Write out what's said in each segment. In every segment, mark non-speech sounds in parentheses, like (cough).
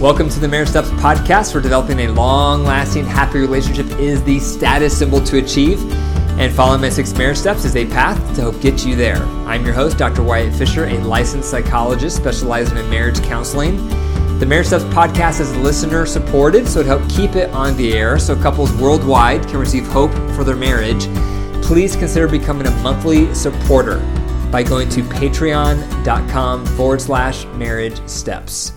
Welcome to the Marriage Steps podcast, where developing a long lasting, happy relationship is the status symbol to achieve. And following my six marriage steps is a path to help get you there. I'm your host, Dr. Wyatt Fisher, a licensed psychologist specializing in marriage counseling. The Marriage Steps podcast is listener supported, so it helps keep it on the air so couples worldwide can receive hope for their marriage, please consider becoming a monthly supporter by going to patreon.com forward slash marriage steps.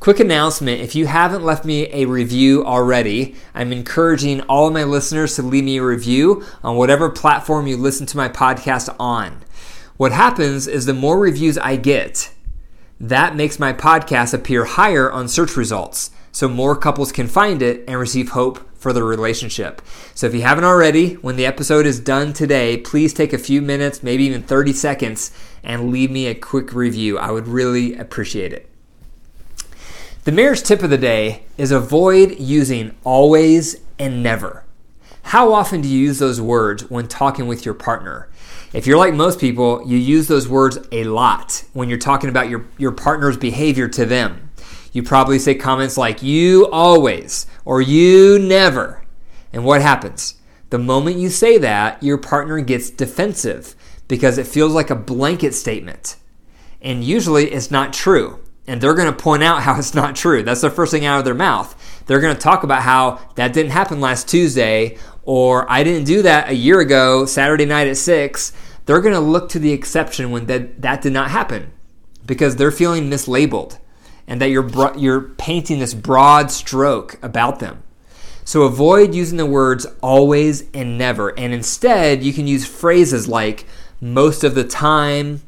Quick announcement if you haven't left me a review already, I'm encouraging all of my listeners to leave me a review on whatever platform you listen to my podcast on. What happens is the more reviews I get, that makes my podcast appear higher on search results so more couples can find it and receive hope for their relationship. So if you haven't already, when the episode is done today, please take a few minutes, maybe even 30 seconds, and leave me a quick review. I would really appreciate it. The marriage tip of the day is avoid using always and never. How often do you use those words when talking with your partner? If you're like most people, you use those words a lot when you're talking about your, your partner's behavior to them. You probably say comments like, you always, or you never. And what happens? The moment you say that, your partner gets defensive because it feels like a blanket statement. And usually it's not true. And they're going to point out how it's not true. That's the first thing out of their mouth. They're going to talk about how that didn't happen last Tuesday, or I didn't do that a year ago, Saturday night at 6, they're going to look to the exception when that, that did not happen because they're feeling mislabeled and that you're, you're painting this broad stroke about them. So avoid using the words always and never. And instead, you can use phrases like most of the time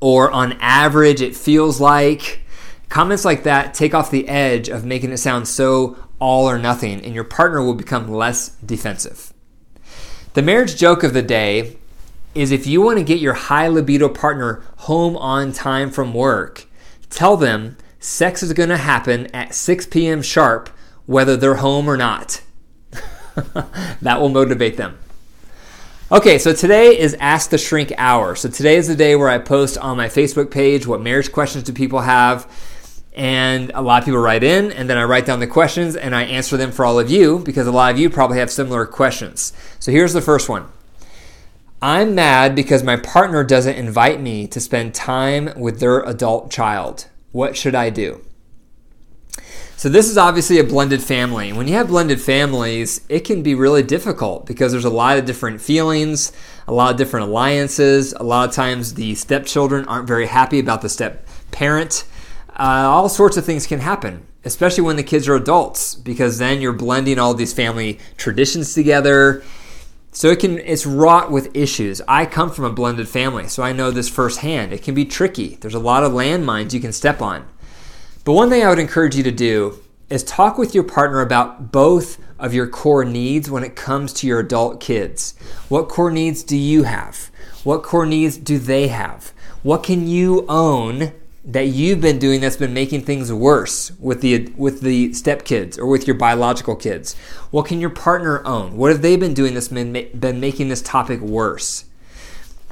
or on average, it feels like. Comments like that take off the edge of making it sound so all or nothing, and your partner will become less defensive. The marriage joke of the day is if you want to get your high libido partner home on time from work, tell them sex is going to happen at 6 p.m. sharp, whether they're home or not. (laughs) that will motivate them. Okay, so today is Ask the Shrink Hour. So today is the day where I post on my Facebook page what marriage questions do people have and a lot of people write in, and then I write down the questions and I answer them for all of you because a lot of you probably have similar questions. So here's the first one I'm mad because my partner doesn't invite me to spend time with their adult child. What should I do? So, this is obviously a blended family. When you have blended families, it can be really difficult because there's a lot of different feelings, a lot of different alliances. A lot of times, the stepchildren aren't very happy about the step parent uh, all sorts of things can happen, especially when the kids are adults, because then you're blending all these family traditions together. So it can it's wrought with issues. I come from a blended family, so I know this firsthand. It can be tricky. There's a lot of landmines you can step on. But one thing I would encourage you to do is talk with your partner about both of your core needs when it comes to your adult kids. What core needs do you have? What core needs do they have? What can you own that you've been doing that's been making things worse with the with the stepkids or with your biological kids? What can your partner own? What have they been doing that's been, been making this topic worse?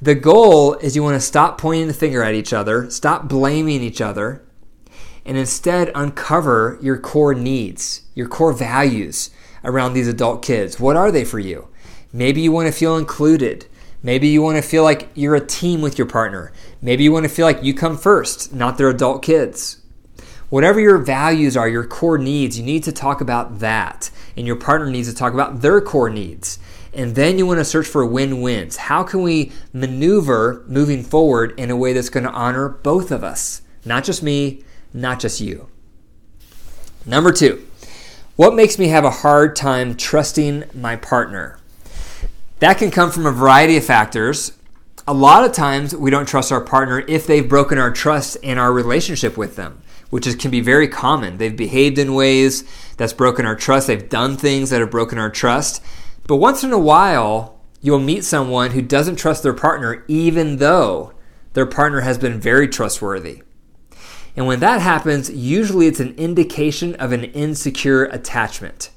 The goal is you want to stop pointing the finger at each other, stop blaming each other, and instead uncover your core needs, your core values around these adult kids. What are they for you? Maybe you want to feel included. Maybe you want to feel like you're a team with your partner. Maybe you want to feel like you come first, not their adult kids. Whatever your values are, your core needs, you need to talk about that. And your partner needs to talk about their core needs. And then you want to search for win wins. How can we maneuver moving forward in a way that's going to honor both of us? Not just me, not just you. Number two, what makes me have a hard time trusting my partner? That can come from a variety of factors. A lot of times we don't trust our partner if they've broken our trust in our relationship with them, which is, can be very common. They've behaved in ways that's broken our trust, they've done things that have broken our trust. But once in a while, you'll meet someone who doesn't trust their partner, even though their partner has been very trustworthy. And when that happens, usually it's an indication of an insecure attachment.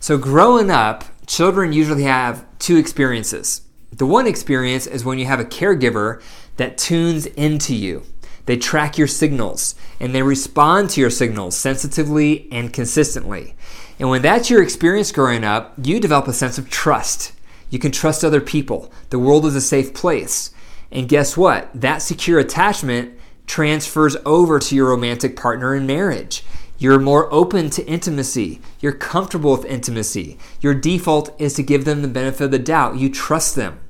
So, growing up, children usually have two experiences. The one experience is when you have a caregiver that tunes into you, They track your signals and they respond to your signals sensitively and consistently. And when that's your experience growing up, you develop a sense of trust. You can trust other people. The world is a safe place. And guess what? That secure attachment transfers over to your romantic partner in marriage. You're more open to intimacy. You're comfortable with intimacy. Your default is to give them the benefit of the doubt. You trust them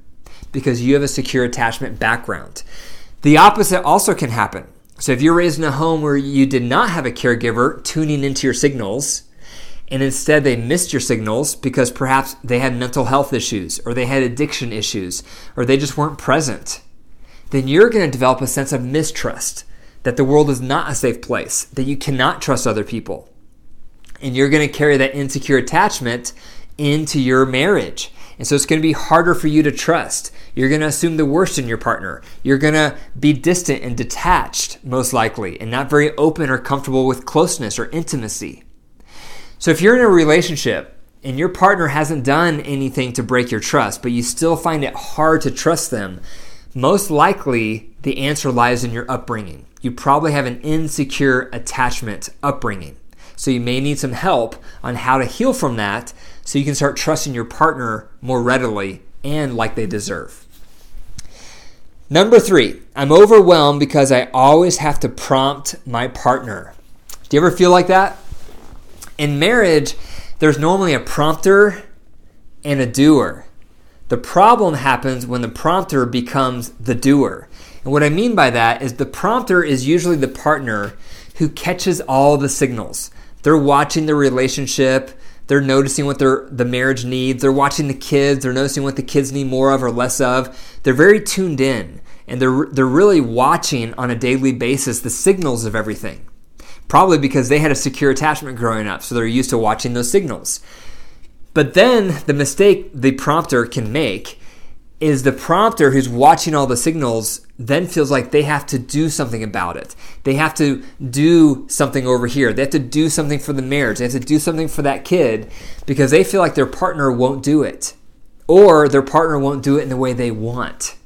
because you have a secure attachment background. The opposite also can happen. So if you're raised in a home where you did not have a caregiver tuning into your signals, and instead they missed your signals because perhaps they had mental health issues or they had addiction issues or they just weren't present, then you're going to develop a sense of mistrust that the world is not a safe place, that you cannot trust other people. And you're going to carry that insecure attachment into your marriage. And so it's going to be harder for you to trust. You're going to assume the worst in your partner. You're going to be distant and detached, most likely, and not very open or comfortable with closeness or intimacy. So if you're in a relationship and your partner hasn't done anything to break your trust, but you still find it hard to trust them, most likely the answer lies in your upbringing. You probably have an insecure attachment upbringing. So you may need some help on how to heal from that so you can start trusting your partner more readily and like they deserve. Number three, I'm overwhelmed because I always have to prompt my partner. Do you ever feel like that? In marriage, there's normally a prompter and a doer. The problem happens when the prompter becomes the doer. And what I mean by that is the prompter is usually the partner who catches all the signals. They're watching the relationship, they're noticing what their the marriage needs, they're watching the kids, they're noticing what the kids need more of or less of. They're very tuned in and they're they're really watching on a daily basis the signals of everything. Probably because they had a secure attachment growing up, so they're used to watching those signals. But then the mistake the prompter can make is the prompter who's watching all the signals then feels like they have to do something about it. They have to do something over here. They have to do something for the marriage. They have to do something for that kid because they feel like their partner won't do it or their partner won't do it in the way they want.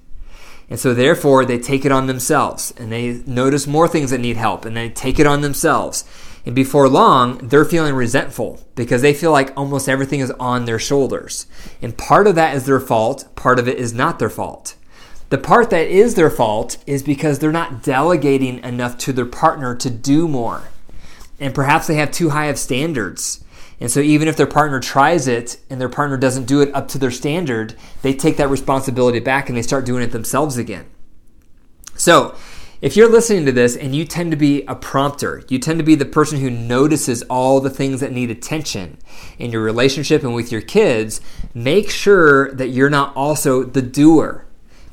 And so, therefore, they take it on themselves and they notice more things that need help and they take it on themselves. And before long, they're feeling resentful because they feel like almost everything is on their shoulders. And part of that is their fault, part of it is not their fault. The part that is their fault is because they're not delegating enough to their partner to do more. And perhaps they have too high of standards. And so even if their partner tries it and their partner doesn't do it up to their standard, they take that responsibility back and they start doing it themselves again. So, if you're listening to this and you tend to be a prompter, you tend to be the person who notices all the things that need attention in your relationship and with your kids, make sure that you're not also the doer.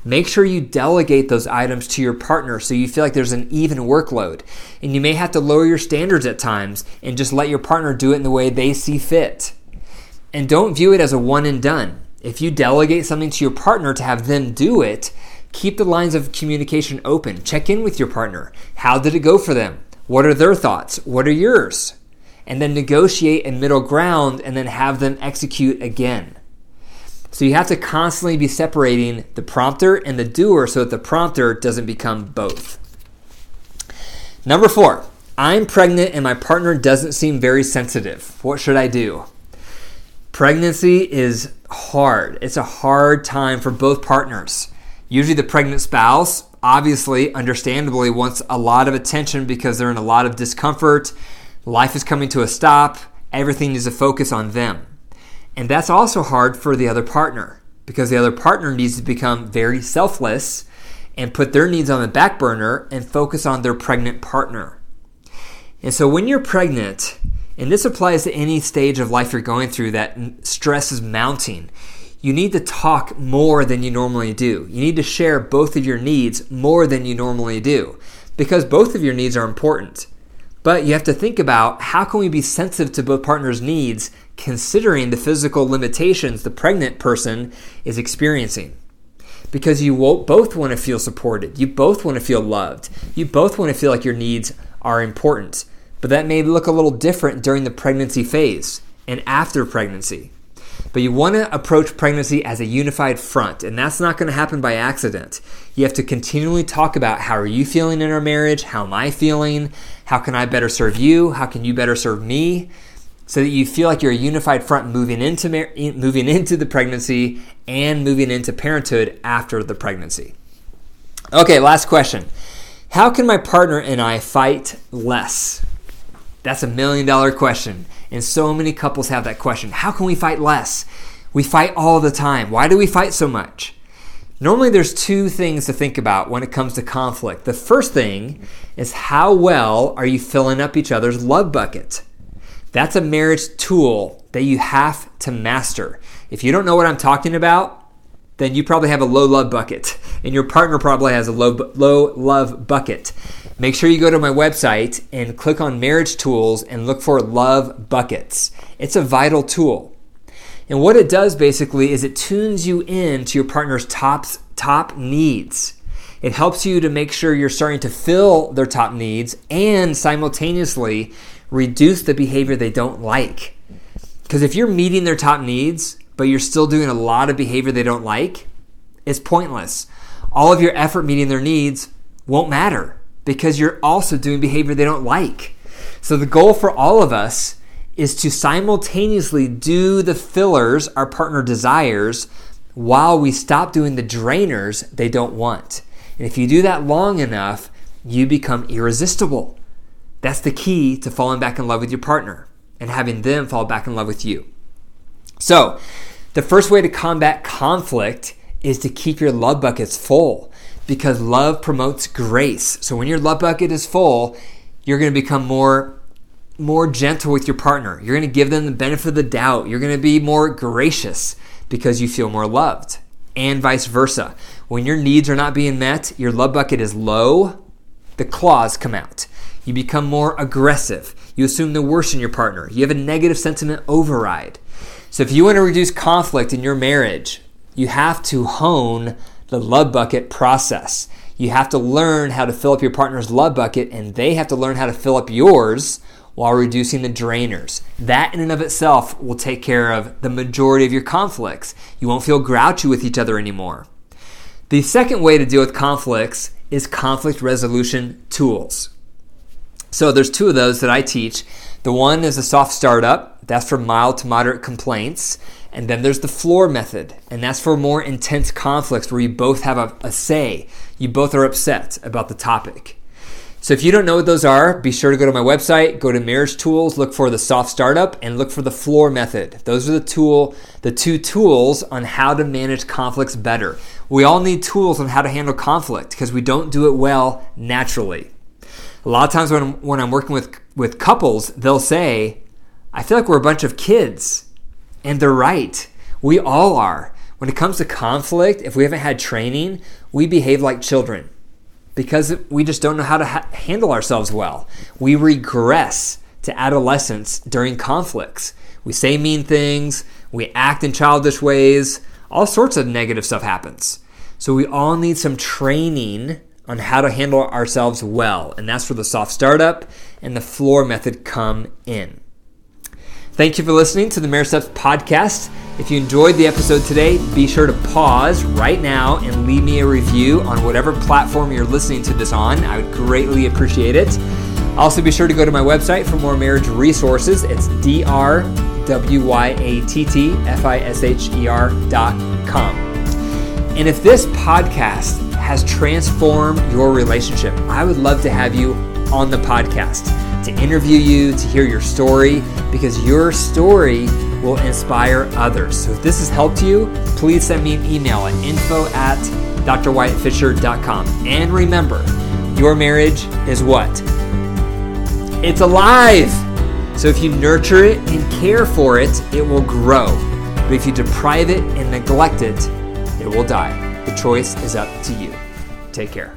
Make sure you delegate those items to your partner so you feel like there's an even workload. And you may have to lower your standards at times and just let your partner do it in the way they see fit. And don't view it as a one and done. If you delegate something to your partner to have them do it, keep the lines of communication open. Check in with your partner. How did it go for them? What are their thoughts? What are yours? And then negotiate a middle ground and then have them execute again. So you have to constantly be separating the prompter and the doer so that the prompter doesn't become both. Number four, I'm pregnant and my partner doesn't seem very sensitive. What should I do? Pregnancy is hard. It's a hard time for both partners. Usually, the pregnant spouse, obviously, understandably, wants a lot of attention because they're in a lot of discomfort. Life is coming to a stop. Everything needs to focus on them. And that's also hard for the other partner because the other partner needs to become very selfless and put their needs on the back burner and focus on their pregnant partner. And so when you're pregnant, and this applies to any stage of life you're going through that stress is mounting, you need to talk more than you normally do. You need to share both of your needs more than you normally do because both of your needs are important. But you have to think about how can we be sensitive to both partners' needs considering the physical limitations the pregnant person is experiencing. Because you both want to feel supported, you both want to feel loved, you both want to feel like your needs are important. But that may look a little different during the pregnancy phase and after pregnancy. But you want to approach pregnancy as a unified front, and that's not going to happen by accident. You have to continually talk about how are you feeling in our marriage? How am I feeling? How can I better serve you? How can you better serve me? So that you feel like you're a unified front moving into moving into the pregnancy and moving into parenthood after the pregnancy. Okay, last question. How can my partner and I fight less? That's a million dollar question. And so many couples have that question. How can we fight less? We fight all the time. Why do we fight so much? Normally, there's two things to think about when it comes to conflict. The first thing is how well are you filling up each other's love bucket? That's a marriage tool that you have to master. If you don't know what I'm talking about, then you probably have a low love bucket, and your partner probably has a low, low love bucket. Make sure you go to my website and click on marriage tools and look for love buckets. It's a vital tool. And what it does basically is it tunes you in to your partner's top, top needs. It helps you to make sure you're starting to fill their top needs and simultaneously reduce the behavior they don't like. Because if you're meeting their top needs, but you're still doing a lot of behavior they don't like, it's pointless. All of your effort meeting their needs won't matter because you're also doing behavior they don't like. So the goal for all of us is to simultaneously do the fillers our partner desires while we stop doing the drainers they don't want. And if you do that long enough, you become irresistible. That's the key to falling back in love with your partner and having them fall back in love with you. So, the first way to combat conflict is to keep your love buckets full because love promotes grace. So, when your love bucket is full, you're going to become more more gentle with your partner. You're going to give them the benefit of the doubt. You're going to be more gracious because you feel more loved, and vice versa. When your needs are not being met, your love bucket is low, the claws come out. You become more aggressive. You assume the worst in your partner. You have a negative sentiment override. So, if you want to reduce conflict in your marriage, you have to hone the love bucket process. You have to learn how to fill up your partner's love bucket, and they have to learn how to fill up yours while reducing the drainers. That in and of itself will take care of the majority of your conflicts. You won't feel grouchy with each other anymore. The second way to deal with conflicts is conflict resolution tools. So there's two of those that I teach. The one is a soft startup, that's for mild to moderate complaints. And then there's the floor method, and that's for more intense conflicts where you both have a, a say. You both are upset about the topic. So if you don't know what those are, be sure to go to my website, go to Marriage Tools, look for the soft startup, and look for the floor method. Those are the tool, the two tools on how to manage conflicts better. We all need tools on how to handle conflict because we don't do it well naturally. A lot of times when, when I'm working with, with couples, they'll say, I feel like we're a bunch of kids. And they're right. We all are. When it comes to conflict, if we haven't had training, we behave like children because we just don't know how to ha- handle ourselves well. We regress to adolescence during conflicts. We say mean things, we act in childish ways, all sorts of negative stuff happens. So we all need some training on how to handle ourselves well, and that's where the soft startup and the floor method come in. Thank you for listening to the Marriage Steps podcast. If you enjoyed the episode today, be sure to pause right now and leave me a review on whatever platform you're listening to this on. I would greatly appreciate it. Also, be sure to go to my website for more marriage resources. It's drwyattfisher.com. And if this podcast has transformed your relationship, I would love to have you on the podcast to interview you, to hear your story, because your story will inspire others. So if this has helped you, please send me an email at info at drwyattfisher.com. And remember, your marriage is what? It's alive! So if you nurture it and care for it, it will grow. But if you deprive it and neglect it, it will die. The choice is up to you. Take care.